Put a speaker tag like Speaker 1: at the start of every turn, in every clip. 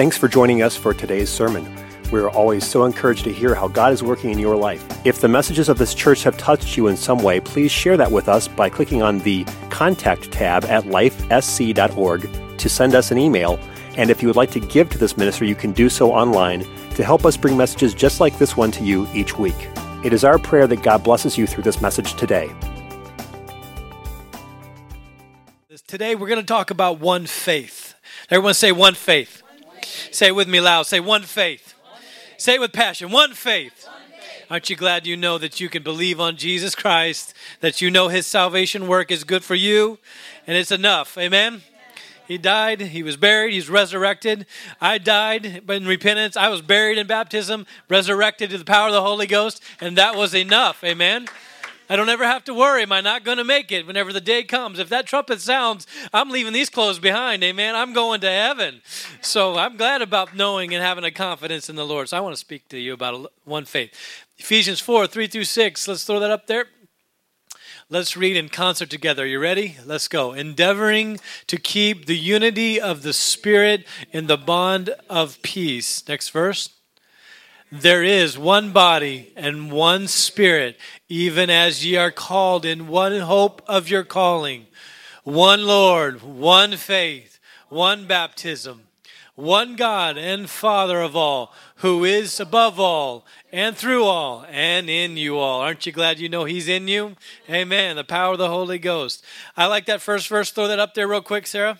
Speaker 1: Thanks for joining us for today's sermon. We are always so encouraged to hear how God is working in your life. If the messages of this church have touched you in some way, please share that with us by clicking on the Contact tab at lifesc.org to send us an email. And if you would like to give to this ministry, you can do so online to help us bring messages just like this one to you each week. It is our prayer that God blesses you through this message today.
Speaker 2: Today we're going to talk about one faith. Everyone say one faith. Say it with me loud. Say one faith. Say it with passion. One faith. Aren't you glad you know that you can believe on Jesus Christ, that you know his salvation work is good for you, and it's enough? Amen? He died, he was buried, he's resurrected. I died in repentance, I was buried in baptism, resurrected to the power of the Holy Ghost, and that was enough. Amen? I don't ever have to worry. Am I not going to make it whenever the day comes? If that trumpet sounds, I'm leaving these clothes behind. Amen. I'm going to heaven. So I'm glad about knowing and having a confidence in the Lord. So I want to speak to you about one faith. Ephesians 4 3 through 6. Let's throw that up there. Let's read in concert together. Are you ready? Let's go. Endeavoring to keep the unity of the Spirit in the bond of peace. Next verse. There is one body and one spirit, even as ye are called in one hope of your calling, one Lord, one faith, one baptism, one God and Father of all, who is above all and through all and in you all. Aren't you glad you know He's in you? Amen. The power of the Holy Ghost. I like that first verse. Throw that up there real quick, Sarah.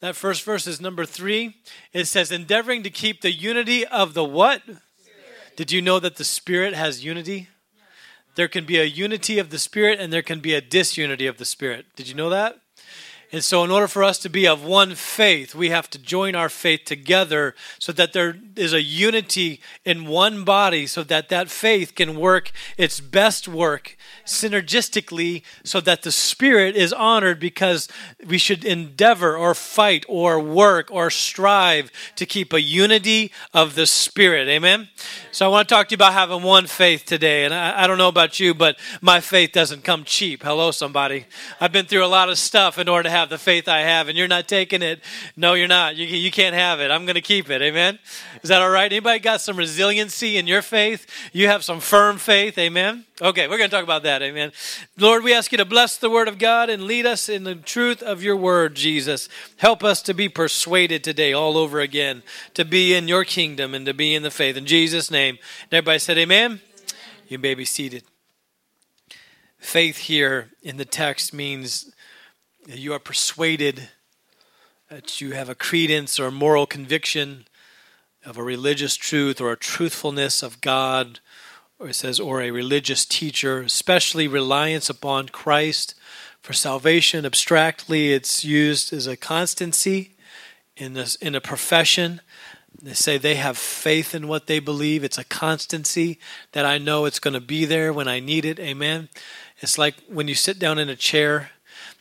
Speaker 2: That first verse is number three. It says, endeavoring to keep the unity of the what? Did you know that the Spirit has unity? There can be a unity of the Spirit and there can be a disunity of the Spirit. Did you know that? And so, in order for us to be of one faith, we have to join our faith together so that there is a unity in one body, so that that faith can work its best work synergistically, so that the Spirit is honored because we should endeavor or fight or work or strive to keep a unity of the Spirit. Amen? So, I want to talk to you about having one faith today. And I, I don't know about you, but my faith doesn't come cheap. Hello, somebody. I've been through a lot of stuff in order to have have the faith I have, and you're not taking it. No, you're not. You, you can't have it. I'm going to keep it. Amen. Is that all right? Anybody got some resiliency in your faith? You have some firm faith. Amen. Okay, we're going to talk about that. Amen. Lord, we ask you to bless the word of God and lead us in the truth of your word, Jesus. Help us to be persuaded today all over again to be in your kingdom and to be in the faith. In Jesus' name. And everybody said, Amen. You may be seated. Faith here in the text means you are persuaded that you have a credence or a moral conviction of a religious truth or a truthfulness of God, or it says, or a religious teacher, especially reliance upon Christ for salvation. Abstractly, it's used as a constancy in this in a profession. They say they have faith in what they believe. It's a constancy that I know it's going to be there when I need it. Amen. It's like when you sit down in a chair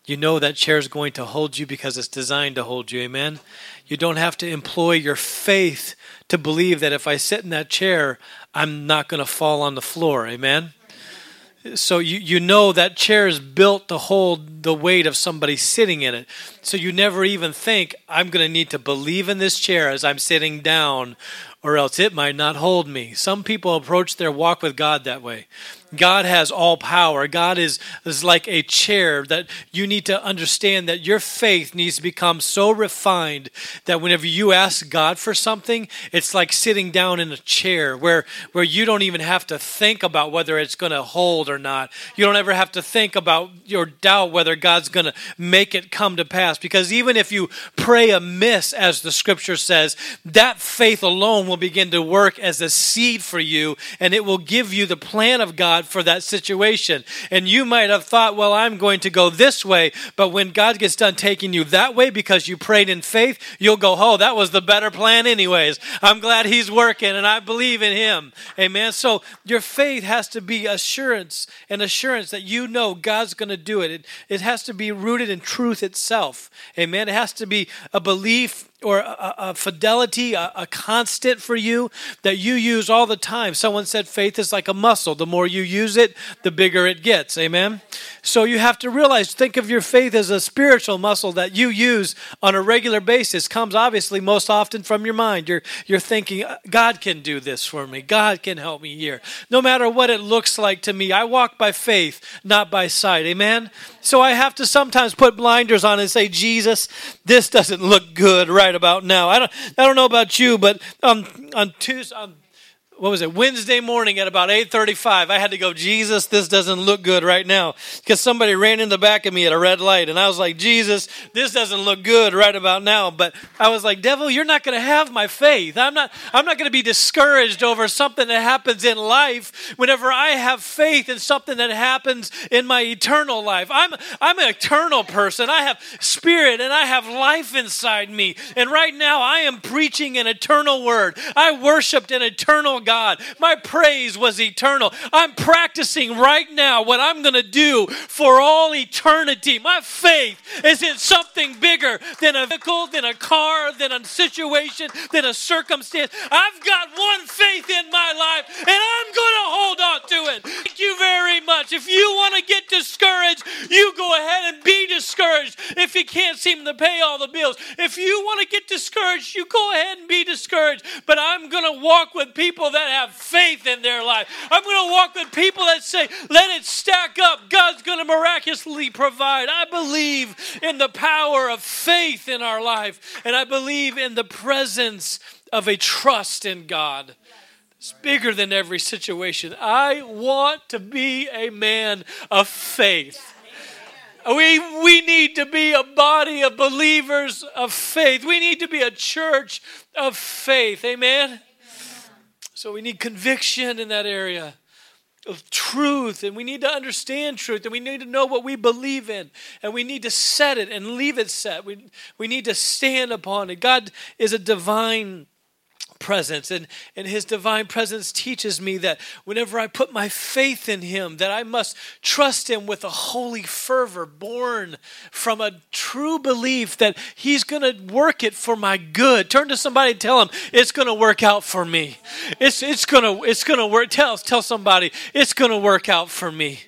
Speaker 2: you know that chair is going to hold you because it's designed to hold you. Amen. You don't have to employ your faith to believe that if I sit in that chair, I'm not going to fall on the floor. Amen. So you, you know that chair is built to hold the weight of somebody sitting in it. So you never even think, I'm going to need to believe in this chair as I'm sitting down, or else it might not hold me. Some people approach their walk with God that way. God has all power. God is, is like a chair that you need to understand that your faith needs to become so refined that whenever you ask God for something, it's like sitting down in a chair where, where you don't even have to think about whether it's going to hold or not. You don't ever have to think about your doubt whether God's going to make it come to pass. Because even if you pray amiss, as the scripture says, that faith alone will begin to work as a seed for you and it will give you the plan of God God for that situation. And you might have thought, well, I'm going to go this way. But when God gets done taking you that way because you prayed in faith, you'll go, oh, that was the better plan, anyways. I'm glad He's working and I believe in Him. Amen. So your faith has to be assurance and assurance that you know God's going to do it. it. It has to be rooted in truth itself. Amen. It has to be a belief or a, a fidelity, a, a, constant for you that you use all the time. Someone said faith is like a muscle. The more you use it, the bigger it gets. Amen? So you have to realize, think of your faith as a spiritual muscle that you use on a regular basis. Comes obviously most often from your mind. You're you're thinking, God can do this for me. God can help me here. No matter what it looks like to me, I walk by faith, not by sight. Amen. So I have to sometimes put blinders on and say, Jesus, this doesn't look good right about now. I don't I don't know about you, but um, on Tuesday. On what was it wednesday morning at about 8.35 i had to go jesus this doesn't look good right now because somebody ran in the back of me at a red light and i was like jesus this doesn't look good right about now but i was like devil you're not going to have my faith. I'm not i'm not going to be discouraged over something that happens in life whenever i have faith in something that happens in my eternal life. I'm i'm an eternal person. I have spirit and i have life inside me and right now i am preaching an eternal word. I worshiped an eternal God. My praise was eternal. I'm practicing right now what I'm going to do for all eternity. My faith is in something bigger than a vehicle, than a car, than a situation, than a circumstance. I've got one faith in my life, and I'm going to hold on to it. Thank you very much. If you want to get you go ahead and be discouraged if you can't seem to pay all the bills. If you want to get discouraged, you go ahead and be discouraged. But I'm going to walk with people that have faith in their life. I'm going to walk with people that say, let it stack up. God's going to miraculously provide. I believe in the power of faith in our life, and I believe in the presence of a trust in God. It's bigger than every situation. I want to be a man of faith. We, we need to be a body of believers of faith. We need to be a church of faith. Amen. So we need conviction in that area of truth, and we need to understand truth, and we need to know what we believe in, and we need to set it and leave it set. We, we need to stand upon it. God is a divine presence and, and his divine presence teaches me that whenever i put my faith in him that i must trust him with a holy fervor born from a true belief that he's going to work it for my good. Turn to somebody and tell him it's going to work out for me. It's, it's going to it's going to work tell, tell somebody it's going to work out for me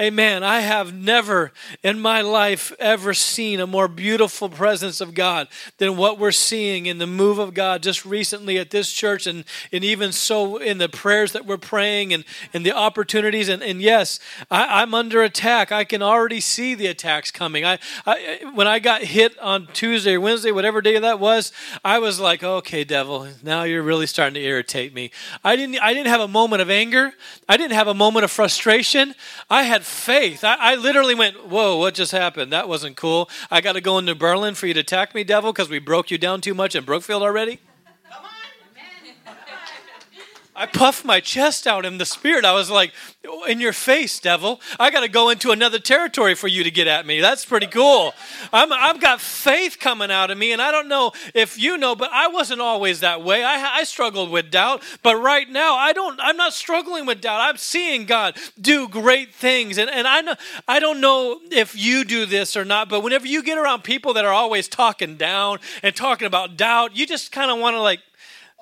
Speaker 2: Amen. I have never in my life ever seen a more beautiful presence of God than what we're seeing in the move of God just recently at this church and, and even so in the prayers that we're praying and, and the opportunities. And, and yes, I, am under attack. I can already see the attacks coming. I, I When I got hit on Tuesday or Wednesday, whatever day that was, I was like, okay, devil, now you're really starting to irritate me. I didn't, I didn't have a moment of anger. I didn't have a moment of frustration. I had faith. I, I, literally went, Whoa, what just happened? That wasn't cool. I got to go into Berlin for you to attack me, devil, because we broke you down too much in Brookfield already? I puffed my chest out in the spirit. I was like, in your face, devil. I got to go into another territory for you to get at me. That's pretty cool. I'm, I've got faith coming out of me, and I don't know if you know, but I wasn't always that way. I, I struggled with doubt, but right now I don't. I'm not struggling with doubt. I'm seeing God do great things, and, and I know I don't know if you do this or not, but whenever you get around people that are always talking down and talking about doubt, you just kind of want to like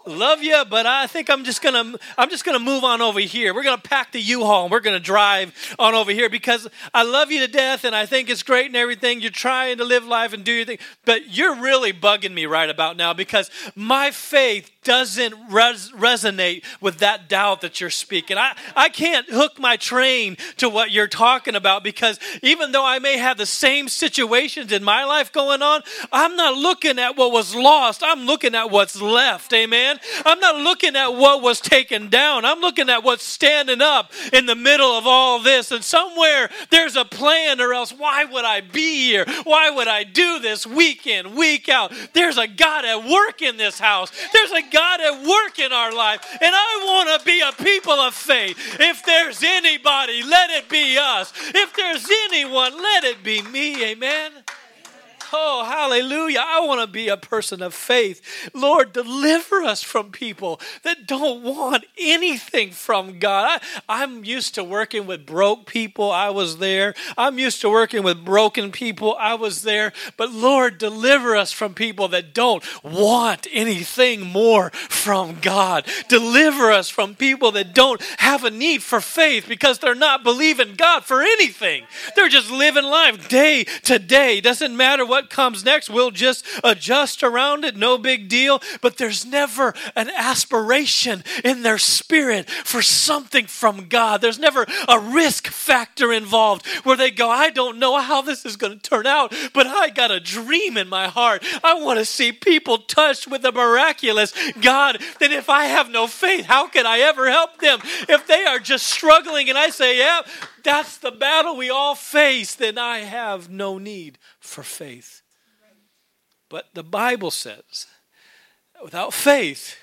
Speaker 2: love you but i think i'm just gonna i'm just gonna move on over here. We're gonna pack the u-haul and we're gonna drive on over here because i love you to death and i think it's great and everything. You're trying to live life and do your thing but you're really bugging me right about now because my faith doesn't res- resonate with that doubt that you're speaking. I, I can't hook my train to what you're talking about because even though I may have the same situations in my life going on, I'm not looking at what was lost. I'm looking at what's left. Amen. I'm not looking at what was taken down. I'm looking at what's standing up in the middle of all this. And somewhere there's a plan, or else why would I be here? Why would I do this week in, week out? There's a God at work in this house. There's a God at work in our life. And I want to be a people of faith. If there's anybody, let it be us. If there's anyone, let it be me. Amen. Oh, hallelujah. I want to be a person of faith. Lord, deliver us from people that don't want anything from God. I, am used to working with broke people. I was there. I'm used to working with broken people. I was there. But Lord, deliver us from people that don't want anything more from God. Deliver us from people that don't have a need for faith because they're not believing God for anything. They're just living life day to day. Doesn't matter what comes next, we'll just adjust around it, no big deal. But there's never an aspiration in their spirit for something from God. There's never a risk factor involved where they go, I don't know how this is going to turn out, but I got a dream in my heart. I want to see people touched with the miraculous. God, then if I have no faith, how can I ever help them? If they are just struggling and I say, yeah, that's the battle we all face, then I have no need for faith. But the Bible says, without faith,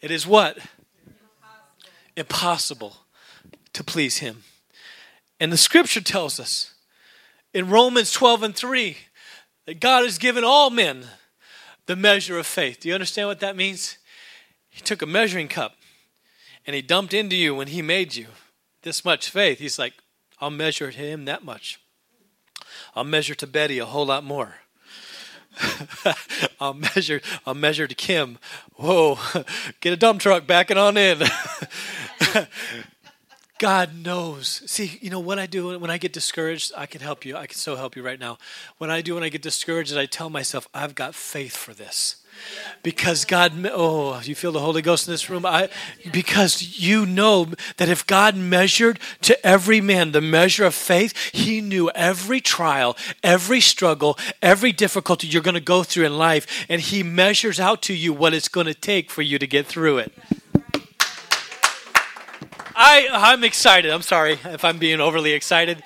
Speaker 2: it is what? Impossible. To please Him. And the scripture tells us in Romans 12 and 3 that God has given all men the measure of faith. Do you understand what that means? He took a measuring cup and he dumped into you when he made you this much faith. He's like, I'll measure to him that much. I'll measure to Betty a whole lot more. I'll measure I'll measure to Kim. Whoa, get a dump truck backing on in. God knows. See, you know what I do when I get discouraged? I can help you. I can so help you right now. What I do when I get discouraged is I tell myself, I've got faith for this because God, oh, you feel the Holy Ghost in this room? I, because you know that if God measured to every man the measure of faith, He knew every trial, every struggle, every difficulty you're going to go through in life, and He measures out to you what it's going to take for you to get through it. I, I'm excited. I'm sorry if I'm being overly excited.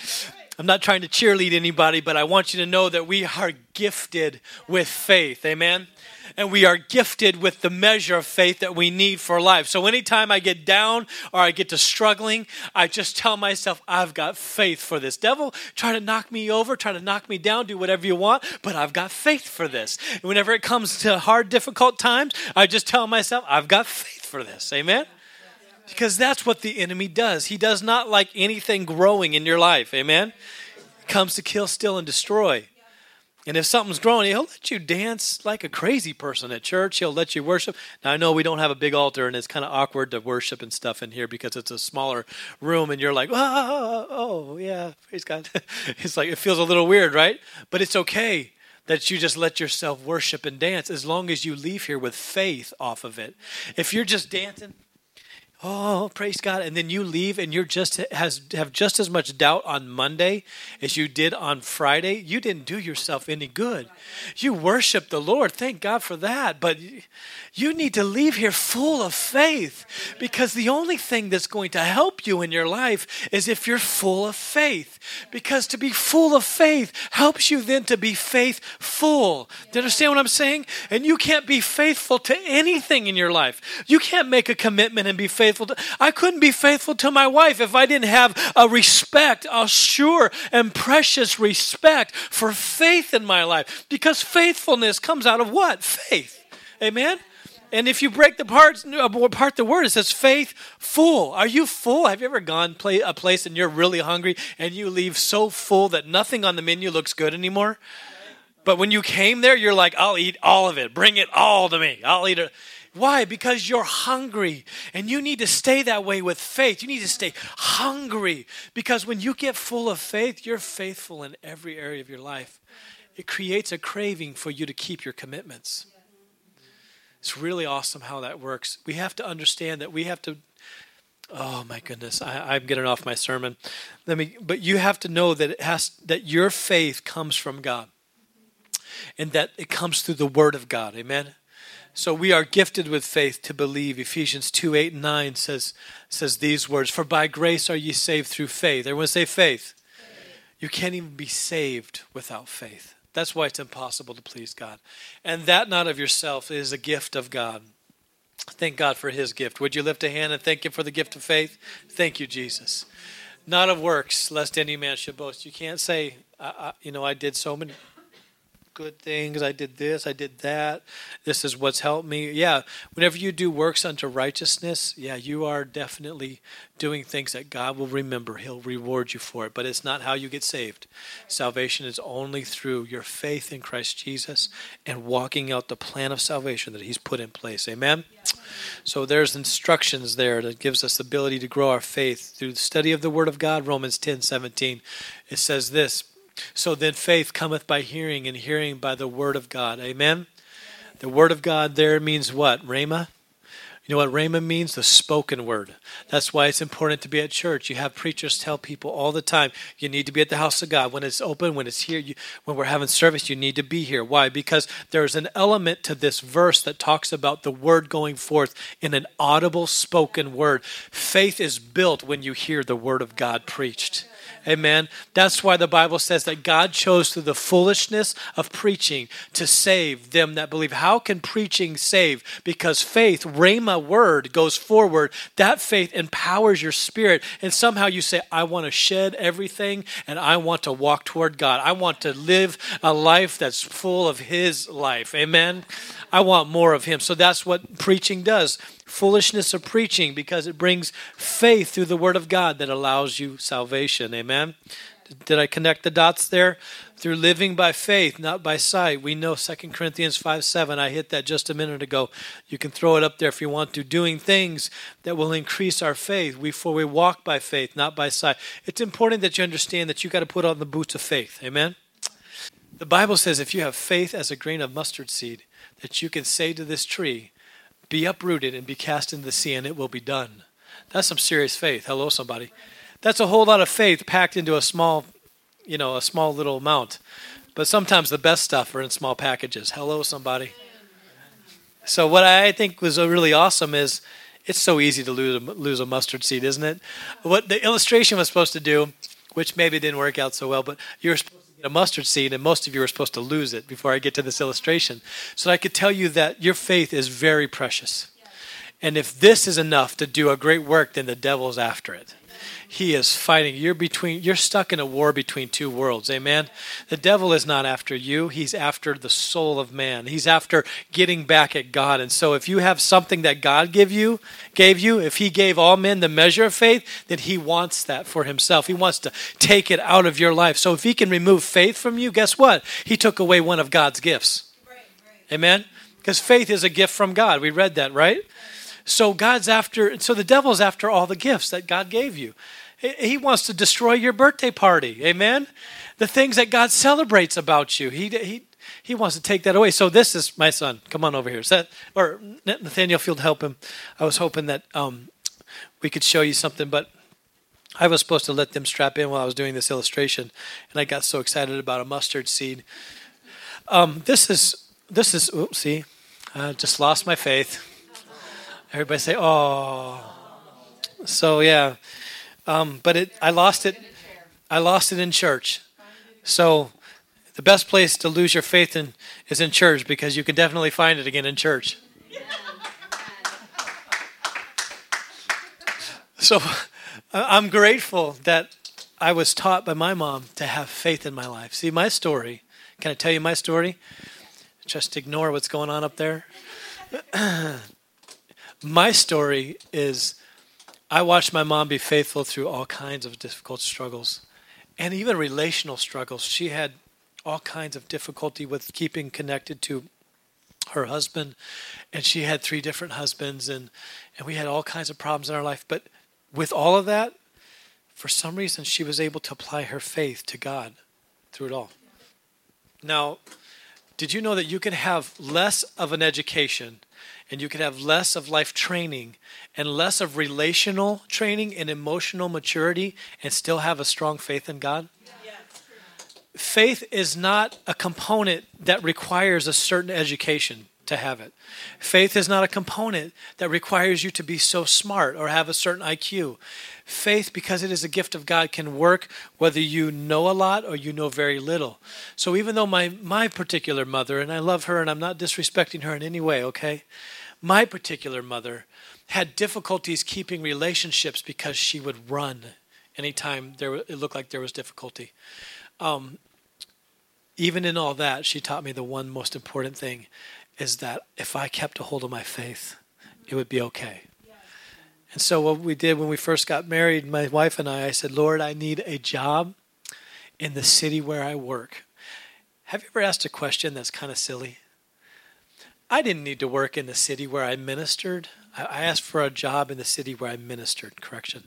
Speaker 2: I'm not trying to cheerlead anybody, but I want you to know that we are gifted with faith. Amen and we are gifted with the measure of faith that we need for life. So anytime I get down or I get to struggling, I just tell myself, I've got faith for this. Devil, try to knock me over, try to knock me down, do whatever you want, but I've got faith for this. And whenever it comes to hard, difficult times, I just tell myself, I've got faith for this. Amen? Because that's what the enemy does. He does not like anything growing in your life. Amen? Comes to kill, steal, and destroy. And if something's growing, he'll let you dance like a crazy person at church. He'll let you worship. Now, I know we don't have a big altar and it's kind of awkward to worship and stuff in here because it's a smaller room and you're like, oh, oh yeah, praise God. it's like, it feels a little weird, right? But it's okay that you just let yourself worship and dance as long as you leave here with faith off of it. If you're just dancing, oh praise god. And then you leave and you're just has have just as much doubt on monday as you did on friday. You didn't do yourself any good. You worship the lord. Thank god for that. But you need to leave here full of faith because the only thing that's going to help you in your life is if you're full of faith because to be full of faith helps you then to be faithful do you understand what i'm saying and you can't be faithful to anything in your life you can't make a commitment and be faithful to. I couldn't be faithful to my wife if I didn't have a respect, a sure and precious respect for faith in my life. Because faithfulness comes out of what? Faith. Amen? And if you break the parts apart uh, the word, it says faith full. Are you full? Have you ever gone play a place and you're really hungry and you leave so full that nothing on the menu looks good anymore? But when you came there, you're like, I'll eat all of it. Bring it all to me. I'll eat it. Why? Because you're hungry. And you need to stay that way with faith. You need to stay hungry. Because when you get full of faith, you're faithful in every area of your life. It creates a craving for you to keep your commitments. It's really awesome how that works. We have to understand that we have to. Oh my goodness, I, am getting off my sermon. Let me, but you have to know that it has that your faith comes from God, and that it comes through the Word of God. Amen. So we are gifted with faith to believe. Ephesians 2 8 and 9 says, says these words For by grace are ye saved through faith. Everyone say faith. faith. You can't even be saved without faith. That's why it's impossible to please God. And that not of yourself is a gift of God. Thank God for his gift. Would you lift a hand and thank him for the gift of faith? Thank you, Jesus. Not of works, lest any man should boast. You can't say, I, I, you know, I did so many good things. I did this, I did that. This is what's helped me. Yeah, whenever you do works unto righteousness, yeah, you are definitely doing things that God will remember. He'll reward you for it. But it's not how you get saved. Salvation is only through your faith in Christ Jesus and walking out the plan of salvation that He's put in place. Amen? So there's instructions there that gives us the ability to grow our faith through the study of the Word of God. Romans 10 17. It says this So then faith cometh by hearing, and hearing by the Word of God. Amen? The Word of God there means what? Rhema? You know what Rhema means? The spoken word. That's why it's important to be at church. You have preachers tell people all the time, you need to be at the house of God. When it's open, when it's here, you, when we're having service, you need to be here. Why? Because there's an element to this verse that talks about the word going forth in an audible spoken word. Faith is built when you hear the word of God preached. Amen. That's why the Bible says that God chose through the foolishness of preaching to save them that believe. How can preaching save? Because faith, Rhema word, goes forward. That faith empowers your spirit. And somehow you say, I want to shed everything and I want to walk toward God. I want to live a life that's full of His life. Amen. I want more of Him. So that's what preaching does foolishness of preaching because it brings faith through the Word of God that allows you salvation. Amen. Did I connect the dots there? Through living by faith, not by sight. We know 2 Corinthians 5 7. I hit that just a minute ago. You can throw it up there if you want to. Doing things that will increase our faith. We, for we walk by faith, not by sight. It's important that you understand that you got to put on the boots of faith. Amen? The Bible says if you have faith as a grain of mustard seed, that you can say to this tree, be uprooted and be cast into the sea, and it will be done. That's some serious faith. Hello, somebody. That's a whole lot of faith packed into a small, you know, a small little amount. But sometimes the best stuff are in small packages. Hello, somebody. So what I think was really awesome is it's so easy to lose a, lose a mustard seed, isn't it? What the illustration was supposed to do, which maybe didn't work out so well, but you're a mustard seed, and most of you are supposed to lose it before I get to this illustration. So I could tell you that your faith is very precious. And if this is enough to do a great work, then the devil's after it. He is fighting. You're between you're stuck in a war between two worlds. Amen. The devil is not after you. He's after the soul of man. He's after getting back at God. And so if you have something that God give you, gave you, if he gave all men the measure of faith, then he wants that for himself. He wants to take it out of your life. So if he can remove faith from you, guess what? He took away one of God's gifts. Right, right. Amen. Because faith is a gift from God. We read that, right? So God's after, so the devil's after all the gifts that God gave you. He wants to destroy your birthday party. Amen? The things that God celebrates about you. He, he, he wants to take that away. So this is my son. Come on over here. Is That, or Nathaniel Field, help him. I was hoping that um, we could show you something, but I was supposed to let them strap in while I was doing this illustration, and I got so excited about a mustard seed. Um, this is this is. Oops, see, I just lost my faith. Everybody say, "Oh." So yeah, um, but it, I lost it. I lost it in church. So the best place to lose your faith in is in church because you can definitely find it again in church. So I'm grateful that I was taught by my mom to have faith in my life. See, my story, can I tell you my story? Just ignore what's going on up there. my story is I watched my mom be faithful through all kinds of difficult struggles and even relational struggles. She had all kinds of difficulty with keeping connected to her husband and she had three different husbands and and we had all kinds of problems in our life but with all of that for some reason she was able to apply her faith to God through it all. Now, did you know that you can have less of an education and you can have less of life training and less of relational training and emotional maturity and still have a strong faith in God? faith is not a component that requires a certain education to have it. Faith is not a component that requires you to be so smart or have a certain IQ. Faith, because it is a gift of God, can work whether you know a lot or you know very little. So even though my, my particular mother, and I love her and I'm not disrespecting her in any way, okay? My particular mother had difficulties keeping relationships because she would run anytime there it looked like there was difficulty. Um, even in all that, she taught me the one most important thing is that if I kept a hold of my faith, it would be okay. And so, what we did when we first got married, my wife and I, I said, Lord, I need a job in the city where I work. Have you ever asked a question that's kind of silly? I didn't need to work in the city where I ministered. I asked for a job in the city where I ministered, correction.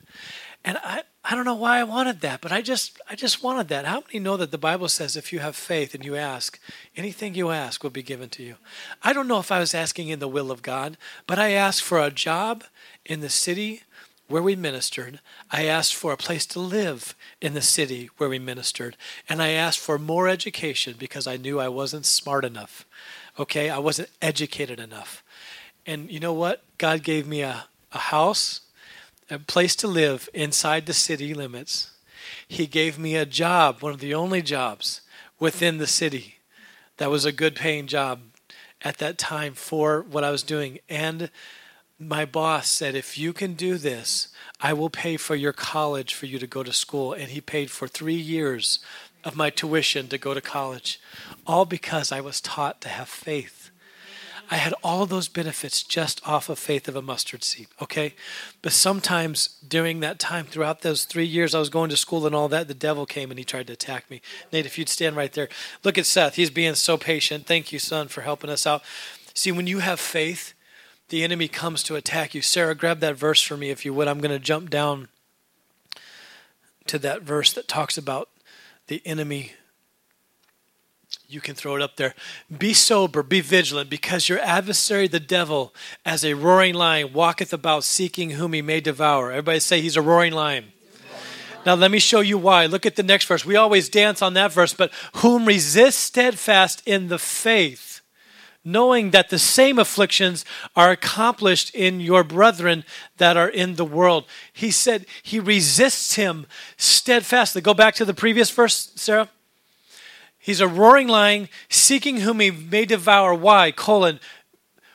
Speaker 2: And I, I don't know why I wanted that, but I just I just wanted that. How many know that the Bible says if you have faith and you ask, anything you ask will be given to you? I don't know if I was asking in the will of God, but I asked for a job in the city where we ministered. I asked for a place to live in the city where we ministered. And I asked for more education because I knew I wasn't smart enough. Okay, I wasn't educated enough. And you know what? God gave me a, a house, a place to live inside the city limits. He gave me a job, one of the only jobs within the city that was a good paying job at that time for what I was doing. And my boss said, if you can do this, I will pay for your college for you to go to school. And he paid for three years of my tuition to go to college, all because I was taught to have faith. I had all those benefits just off of faith of a mustard seed, okay? But sometimes during that time, throughout those three years I was going to school and all that, the devil came and he tried to attack me. Nate, if you'd stand right there. Look at Seth. He's being so patient. Thank you, son, for helping us out. See, when you have faith, the enemy comes to attack you. Sarah, grab that verse for me if you would. I'm going to jump down to that verse that talks about the enemy. You can throw it up there. Be sober, be vigilant, because your adversary, the devil, as a roaring lion, walketh about seeking whom he may devour. Everybody say he's a roaring lion. Now, let me show you why. Look at the next verse. We always dance on that verse, but whom resist steadfast in the faith knowing that the same afflictions are accomplished in your brethren that are in the world. He said he resists him steadfastly. Go back to the previous verse, Sarah. He's a roaring lion, seeking whom he may devour. Why? Colon,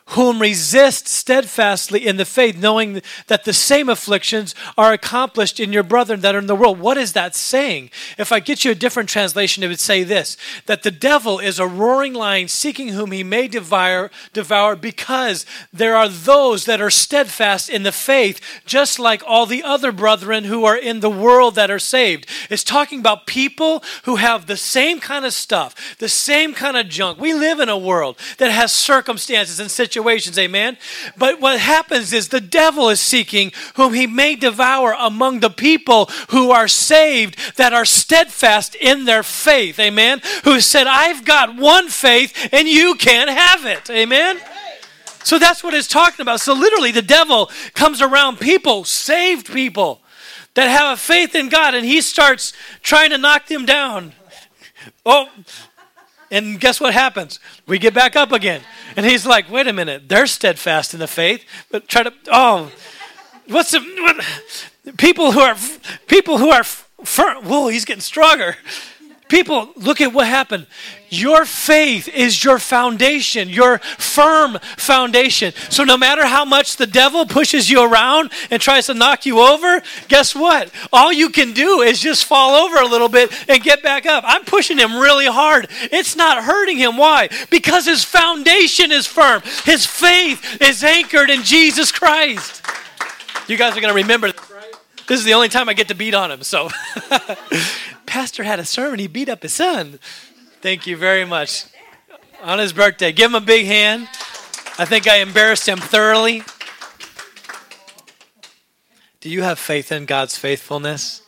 Speaker 2: whom resist steadfastly in the faith, knowing that the same afflictions are accomplished in your brethren that are in the world. What is that saying? If I get you a different translation, it would say this that the devil is a roaring lion seeking whom he may devour, devour because there are those that are steadfast in the faith, just like all the other brethren who are in the world that are saved. It's talking about people who have the same kind of stuff, the same kind of junk. We live in a world that has circumstances and situations situations, amen? But what happens is the devil is seeking whom he may devour among the people who are saved, that are steadfast in their faith, amen? Who said, I've got one faith and you can't have it, amen? So that's what it's talking about. So literally, the devil comes around people, saved people that have a faith in God, and he starts trying to knock them down. Oh, and guess what happens? We get back up again. And he's like, wait a minute, they're steadfast in the faith, but try to, oh, what's the, what, people who are, people who are, firm, whoa, he's getting stronger. People, look at what happened. Your faith is your foundation, your firm foundation. So, no matter how much the devil pushes you around and tries to knock you over, guess what? All you can do is just fall over a little bit and get back up. I'm pushing him really hard. It's not hurting him. Why? Because his foundation is firm, his faith is anchored in Jesus Christ. You guys are going to remember this, right? This is the only time I get to beat on him, so. Pastor had a sermon, he beat up his son. Thank you very much. On his birthday. Give him a big hand. I think I embarrassed him thoroughly. Do you have faith in God's faithfulness?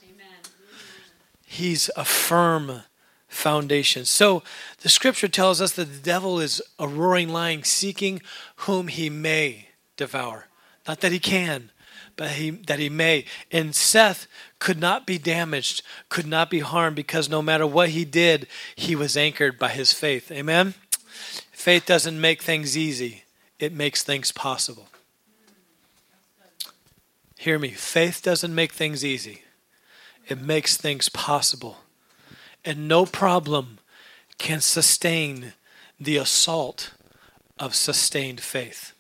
Speaker 2: He's a firm foundation. So the scripture tells us that the devil is a roaring lion seeking whom he may devour. Not that he can, but he, that he may. And Seth could not be damaged, could not be harmed, because no matter what he did, he was anchored by his faith. Amen? Faith doesn't make things easy, it makes things possible. Hear me. Faith doesn't make things easy, it makes things possible. And no problem can sustain the assault of sustained faith.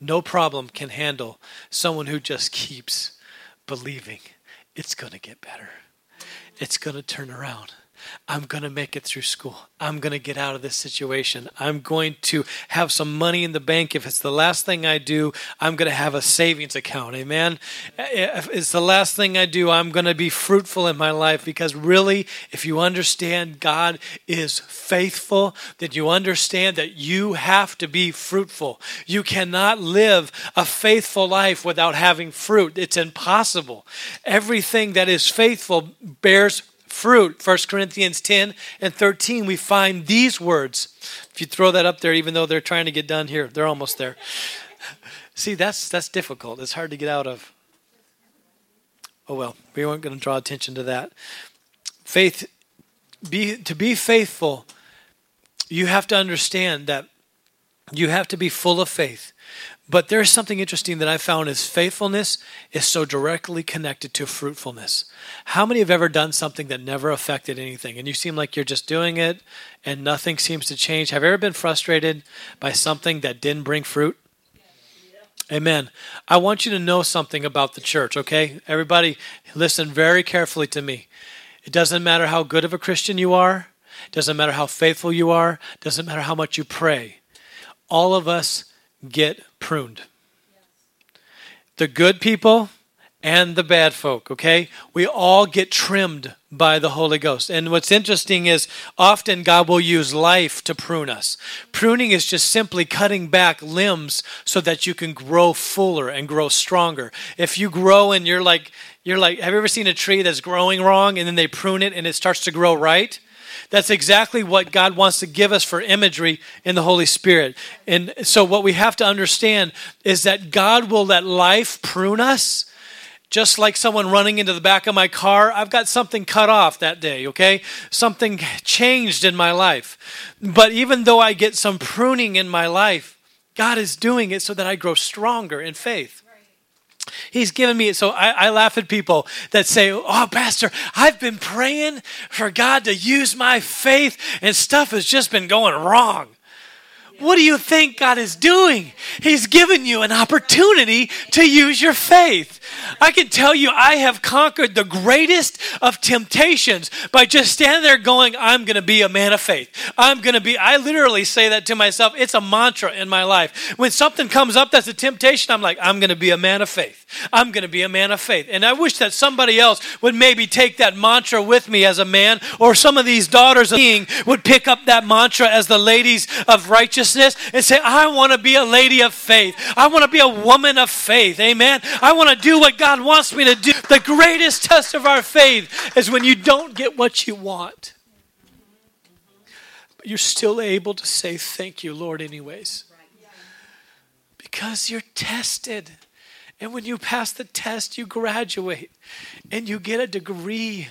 Speaker 2: No problem can handle someone who just keeps believing it's going to get better. It's going to turn around. I'm going to make it through school. I'm going to get out of this situation. I'm going to have some money in the bank. If it's the last thing I do, I'm going to have a savings account. Amen. If it's the last thing I do, I'm going to be fruitful in my life because really, if you understand God is faithful, then you understand that you have to be fruitful. You cannot live a faithful life without having fruit. It's impossible. Everything that is faithful bears fruit. 1 Corinthians 10 and 13, we find these words. If you throw that up there, even though they're trying to get done here, they're almost there. See, that's that's difficult. It's hard to get out of. Oh well, we weren't going to draw attention to that. Faith, be to be faithful, you have to understand that you have to be full of faith. But there's something interesting that I found is faithfulness is so directly connected to fruitfulness. How many have ever done something that never affected anything and you seem like you're just doing it and nothing seems to change? Have you ever been frustrated by something that didn't bring fruit? Amen. I want you to know something about the church, okay? Everybody, listen very carefully to me. It doesn't matter how good of a Christian you are, it doesn't matter how faithful you are, it doesn't matter how much you pray. All of us get pruned. The good people and the bad folk, okay? We all get trimmed by the Holy Ghost. And what's interesting is often God will use life to prune us. Pruning is just simply cutting back limbs so that you can grow fuller and grow stronger. If you grow and you're like you're like have you ever seen a tree that's growing wrong and then they prune it and it starts to grow right? That's exactly what God wants to give us for imagery in the Holy Spirit. And so, what we have to understand is that God will let life prune us. Just like someone running into the back of my car, I've got something cut off that day, okay? Something changed in my life. But even though I get some pruning in my life, God is doing it so that I grow stronger in faith. He's given me, so I, I, laugh at people that say, Oh, Pastor, I've been praying for God to use my faith and stuff has just been going wrong. What do you think God is doing? He's given you an opportunity to use your faith. I can tell you, I have conquered the greatest of temptations by just standing there going, I'm going to be a man of faith. I'm going to be, I literally say that to myself. It's a mantra in my life. When something comes up that's a temptation, I'm like, I'm going to be a man of faith. I'm going to be a man of faith. And I wish that somebody else would maybe take that mantra with me as a man, or some of these daughters of being would pick up that mantra as the ladies of righteousness and say, I want to be a lady of faith. I want to be a woman of faith. Amen. I want to do what God wants me to do. The greatest test of our faith is when you don't get what you want. But you're still able to say, Thank you, Lord, anyways. Because you're tested. And when you pass the test, you graduate and you get a degree.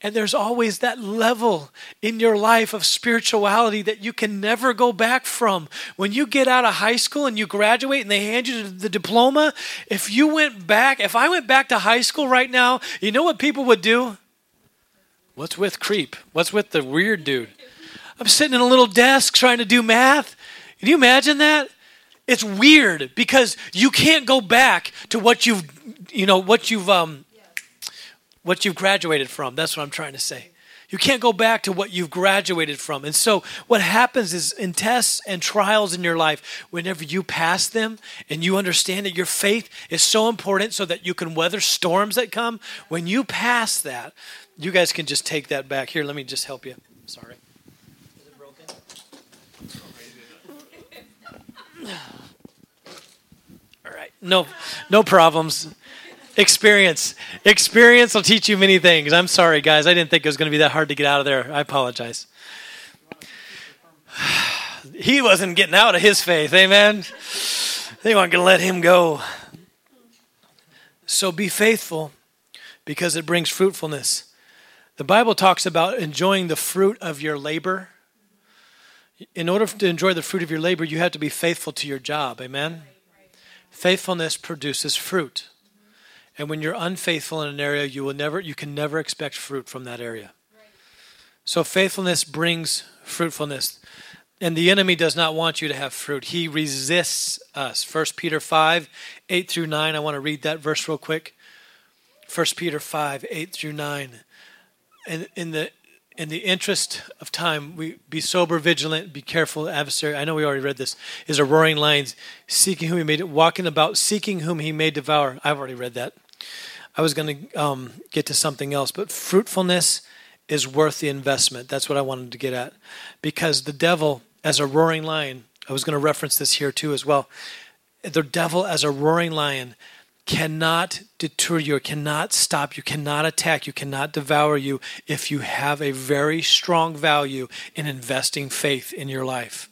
Speaker 2: And there's always that level in your life of spirituality that you can never go back from. When you get out of high school and you graduate and they hand you the diploma, if you went back, if I went back to high school right now, you know what people would do? What's with creep? What's with the weird dude? I'm sitting in a little desk trying to do math. Can you imagine that? it's weird because you can't go back to what you've you know what you've um what you've graduated from that's what i'm trying to say you can't go back to what you've graduated from and so what happens is in tests and trials in your life whenever you pass them and you understand that your faith is so important so that you can weather storms that come when you pass that you guys can just take that back here let me just help you sorry Is it broken? All right. No, no problems. Experience. Experience will teach you many things. I'm sorry, guys. I didn't think it was going to be that hard to get out of there. I apologize. he wasn't getting out of his faith. Amen. They weren't going to let him go. So be faithful because it brings fruitfulness. The Bible talks about enjoying the fruit of your labor in order to enjoy the fruit of your labor, you have to be faithful to your job. Amen? Faithfulness produces fruit. And when you're unfaithful in an area, you will never you can never expect fruit from that area. So faithfulness brings fruitfulness. And the enemy does not want you to have fruit. He resists us. 1 Peter 5, 8 through 9. I want to read that verse real quick. 1 Peter 5, 8 through 9. And in the in the interest of time, we be sober, vigilant, be careful. Adversary, I know we already read this, is a roaring lion, seeking whom he may, walking about, seeking whom he may devour. I've already read that. I was going to um, get to something else, but fruitfulness is worth the investment. That's what I wanted to get at. Because the devil, as a roaring lion, I was going to reference this here too as well. The devil, as a roaring lion, cannot deter you, cannot stop you, cannot attack you, cannot devour you if you have a very strong value in investing faith in your life.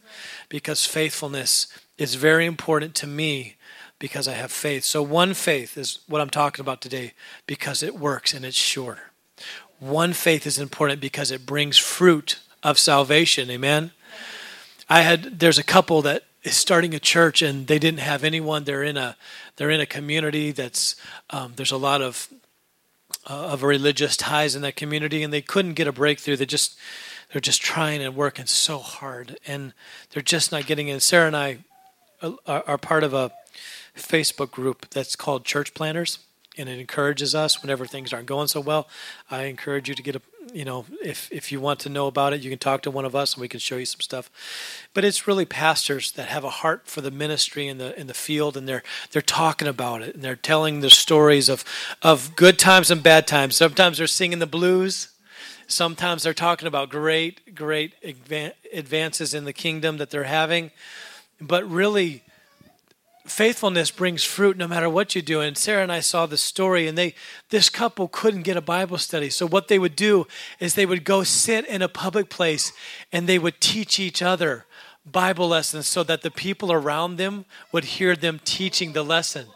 Speaker 2: Because faithfulness is very important to me because I have faith. So, one faith is what I'm talking about today because it works and it's sure. One faith is important because it brings fruit of salvation. Amen. I had there's a couple that is starting a church and they didn't have anyone. They're in a they're in a community that's um, there's a lot of uh, of religious ties in that community, and they couldn't get a breakthrough. They just they're just trying and working so hard, and they're just not getting in. Sarah and I uh, are, are part of a Facebook group that's called Church Planters and it encourages us whenever things aren't going so well. I encourage you to get a, you know, if if you want to know about it, you can talk to one of us and we can show you some stuff. But it's really pastors that have a heart for the ministry in the in the field, and they're they're talking about it and they're telling the stories of of good times and bad times. Sometimes they're singing the blues. Sometimes they're talking about great, great advances in the kingdom that they're having. But really, faithfulness brings fruit no matter what you do. And sarah and i saw the story and they this couple couldn't get a bible study. So what they would do is they would go sit in a public place and they would teach each other bible lessons so that the people around them would hear them teaching the lesson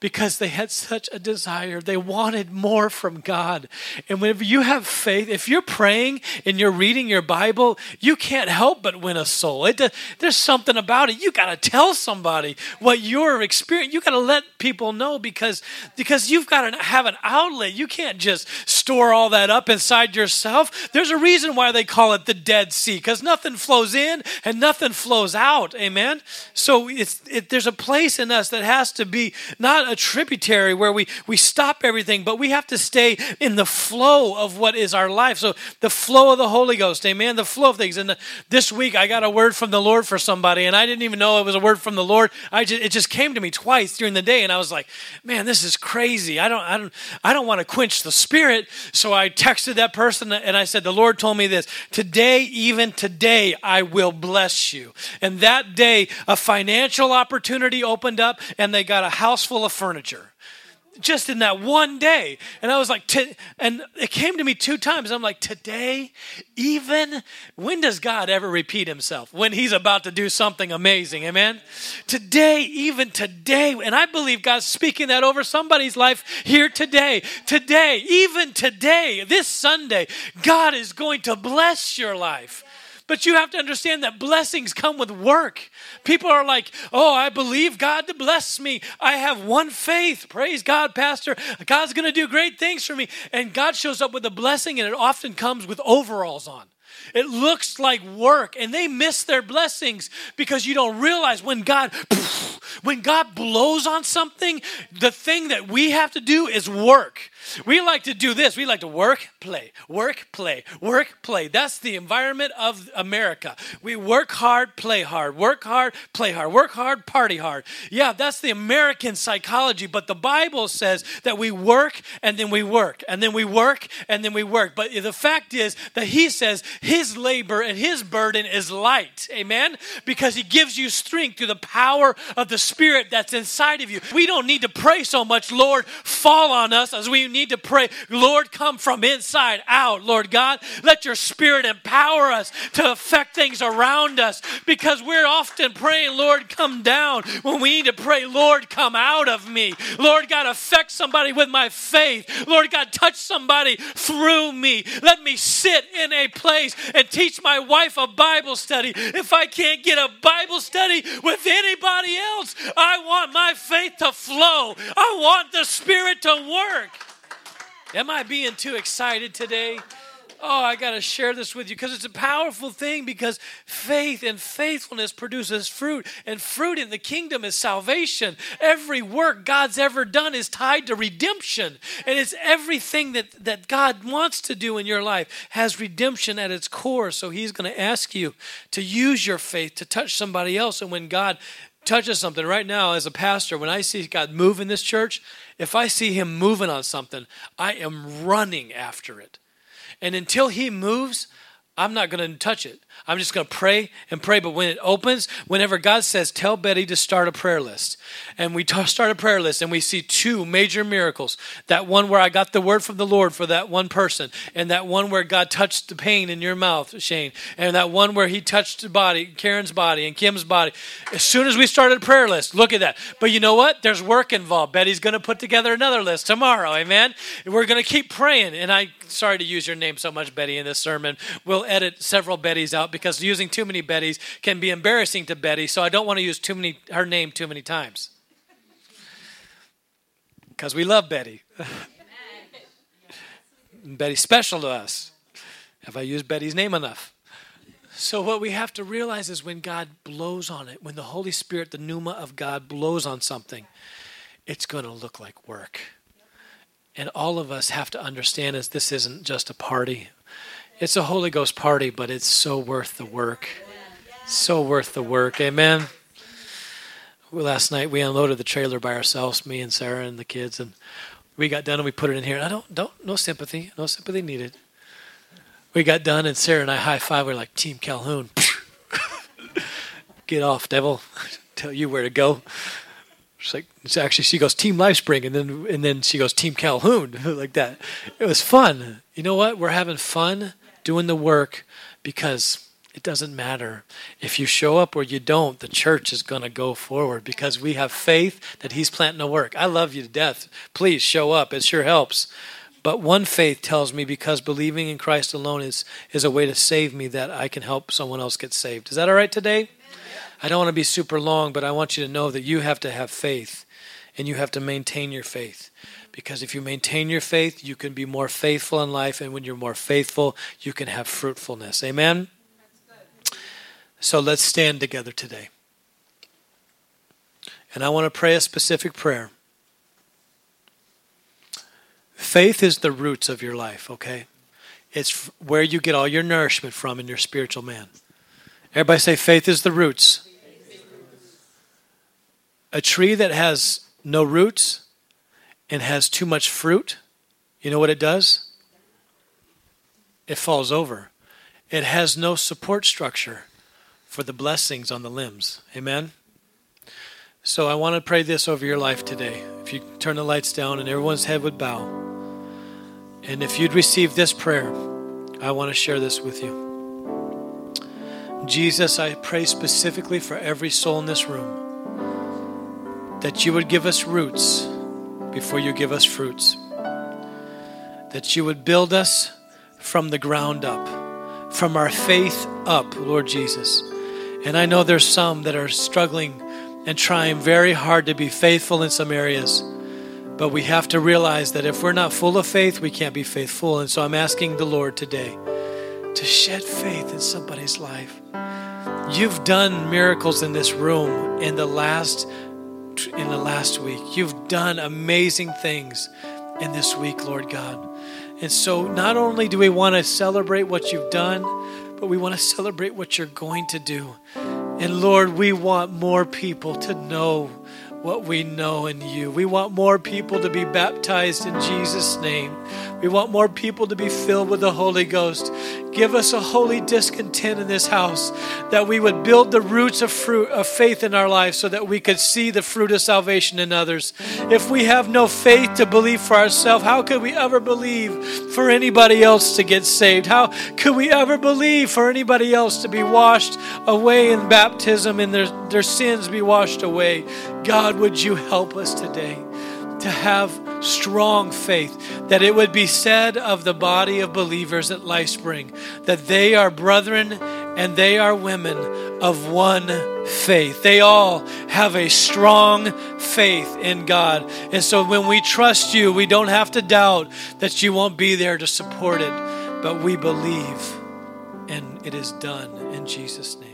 Speaker 2: because they had such a desire. They wanted more from God. And whenever you have faith, if you're praying and you're reading your Bible, you can't help but win a soul. It, there's something about it. You got to tell somebody what you're experiencing. You got to let people know because, because you've got to have an outlet. You can't just store all that up inside yourself. There's a reason why they call it the Dead Sea because nothing flows in and nothing flows out. Amen. So it's it, there's a place in us that has to be not a tributary where we, we stop everything, but we have to stay in the flow of what is our life. So the flow of the Holy Ghost, amen, the flow of things. And the, this week I got a word from the Lord for somebody, and I didn't even know it was a word from the Lord. I just, it just came to me twice during the day, and I was like, man, this is crazy. I don't, I don't, I don't want to quench the spirit. So I texted that person and I said, the Lord told me this today, even today, I will bless you. And that day, a financial opportunity opened up, and they got a house full of furniture just in that one day. And I was like, and it came to me two times. I'm like, today, even when does God ever repeat himself? When he's about to do something amazing, amen? Today, even today, and I believe God's speaking that over somebody's life here today. Today, even today, this Sunday, God is going to bless your life. But you have to understand that blessings come with work. People are like, oh, I believe God to bless me. I have one faith. Praise God, Pastor. God's going to do great things for me. And God shows up with a blessing, and it often comes with overalls on. It looks like work, and they miss their blessings because you don't realize when God. When God blows on something, the thing that we have to do is work. We like to do this. We like to work, play, work, play, work, play. That's the environment of America. We work hard, play hard, work hard, play hard, work hard, party hard. Yeah, that's the American psychology, but the Bible says that we work and then we work and then we work and then we work. But the fact is that he says his labor and his burden is light. Amen? Because he gives you strength through the power of the Spirit that's inside of you. We don't need to pray so much, Lord, fall on us as we need to pray, Lord, come from inside out, Lord God. Let your spirit empower us to affect things around us because we're often praying, Lord, come down when we need to pray, Lord, come out of me. Lord God, affect somebody with my faith. Lord God, touch somebody through me. Let me sit in a place and teach my wife a Bible study. If I can't get a Bible study with anybody else, I want my faith to flow. I want the Spirit to work. Am I being too excited today? Oh, I got to share this with you because it's a powerful thing because faith and faithfulness produces fruit, and fruit in the kingdom is salvation. Every work God's ever done is tied to redemption, and it's everything that, that God wants to do in your life has redemption at its core. So He's going to ask you to use your faith to touch somebody else. And when God touches something right now as a pastor, when I see God move in this church, if I see Him moving on something, I am running after it. And until he moves, I'm not going to touch it. I'm just going to pray and pray. But when it opens, whenever God says, tell Betty to start a prayer list, and we t- start a prayer list, and we see two major miracles that one where I got the word from the Lord for that one person, and that one where God touched the pain in your mouth, Shane, and that one where he touched the body, Karen's body, and Kim's body. As soon as we started a prayer list, look at that. But you know what? There's work involved. Betty's going to put together another list tomorrow. Amen. We're going to keep praying. And I, sorry to use your name so much, Betty, in this sermon. We'll edit several Bettys out because using too many Bettys can be embarrassing to Betty, so I don't want to use too many her name too many times. Because we love Betty. Betty's special to us. Have I used Betty's name enough? So, what we have to realize is when God blows on it, when the Holy Spirit, the pneuma of God, blows on something, it's going to look like work. And all of us have to understand is this isn't just a party it's a Holy Ghost party, but it's so worth the work. So worth the work. Amen. Last night we unloaded the trailer by ourselves, me and Sarah and the kids, and we got done and we put it in here. I don't, don't, no sympathy, no sympathy needed. We got done and Sarah and I high five. We're like Team Calhoun. Get off, devil. Tell you where to go. She's like, it's actually, she goes Team Lifespring, and then and then she goes Team Calhoun, like that. It was fun. You know what? We're having fun doing the work because it doesn't matter. If you show up or you don't, the church is going to go forward because we have faith that He's planting the work. I love you to death. Please show up, it sure helps. But one faith tells me because believing in Christ alone is, is a way to save me that I can help someone else get saved. Is that all right today? I don't want to be super long, but I want you to know that you have to have faith and you have to maintain your faith. Because if you maintain your faith, you can be more faithful in life. And when you're more faithful, you can have fruitfulness. Amen? So let's stand together today. And I want to pray a specific prayer. Faith is the roots of your life, okay? It's where you get all your nourishment from in your spiritual man. Everybody say, faith is the roots. A tree that has no roots and has too much fruit, you know what it does? It falls over. It has no support structure for the blessings on the limbs. Amen? So I want to pray this over your life today. If you turn the lights down and everyone's head would bow. And if you'd receive this prayer, I want to share this with you. Jesus, I pray specifically for every soul in this room that you would give us roots before you give us fruits. That you would build us from the ground up, from our faith up, Lord Jesus. And I know there's some that are struggling and trying very hard to be faithful in some areas. But we have to realize that if we're not full of faith, we can't be faithful. And so I'm asking the Lord today to shed faith in somebody's life. You've done miracles in this room in the last in the last week. You've done amazing things in this week, Lord God. And so, not only do we want to celebrate what you've done, but we want to celebrate what you're going to do. And Lord, we want more people to know what we know in you. We want more people to be baptized in Jesus' name. We want more people to be filled with the Holy Ghost. Give us a holy discontent in this house that we would build the roots of fruit of faith in our life so that we could see the fruit of salvation in others. If we have no faith to believe for ourselves, how could we ever believe for anybody else to get saved? How could we ever believe for anybody else to be washed away in baptism and their, their sins be washed away? God, would you help us today to have strong faith, that it would be said of the body of believers at LifeSpring that they are brethren and they are women of one faith. They all have a strong faith in God. And so when we trust you, we don't have to doubt that you won't be there to support it but we believe, and it is done in Jesus' name.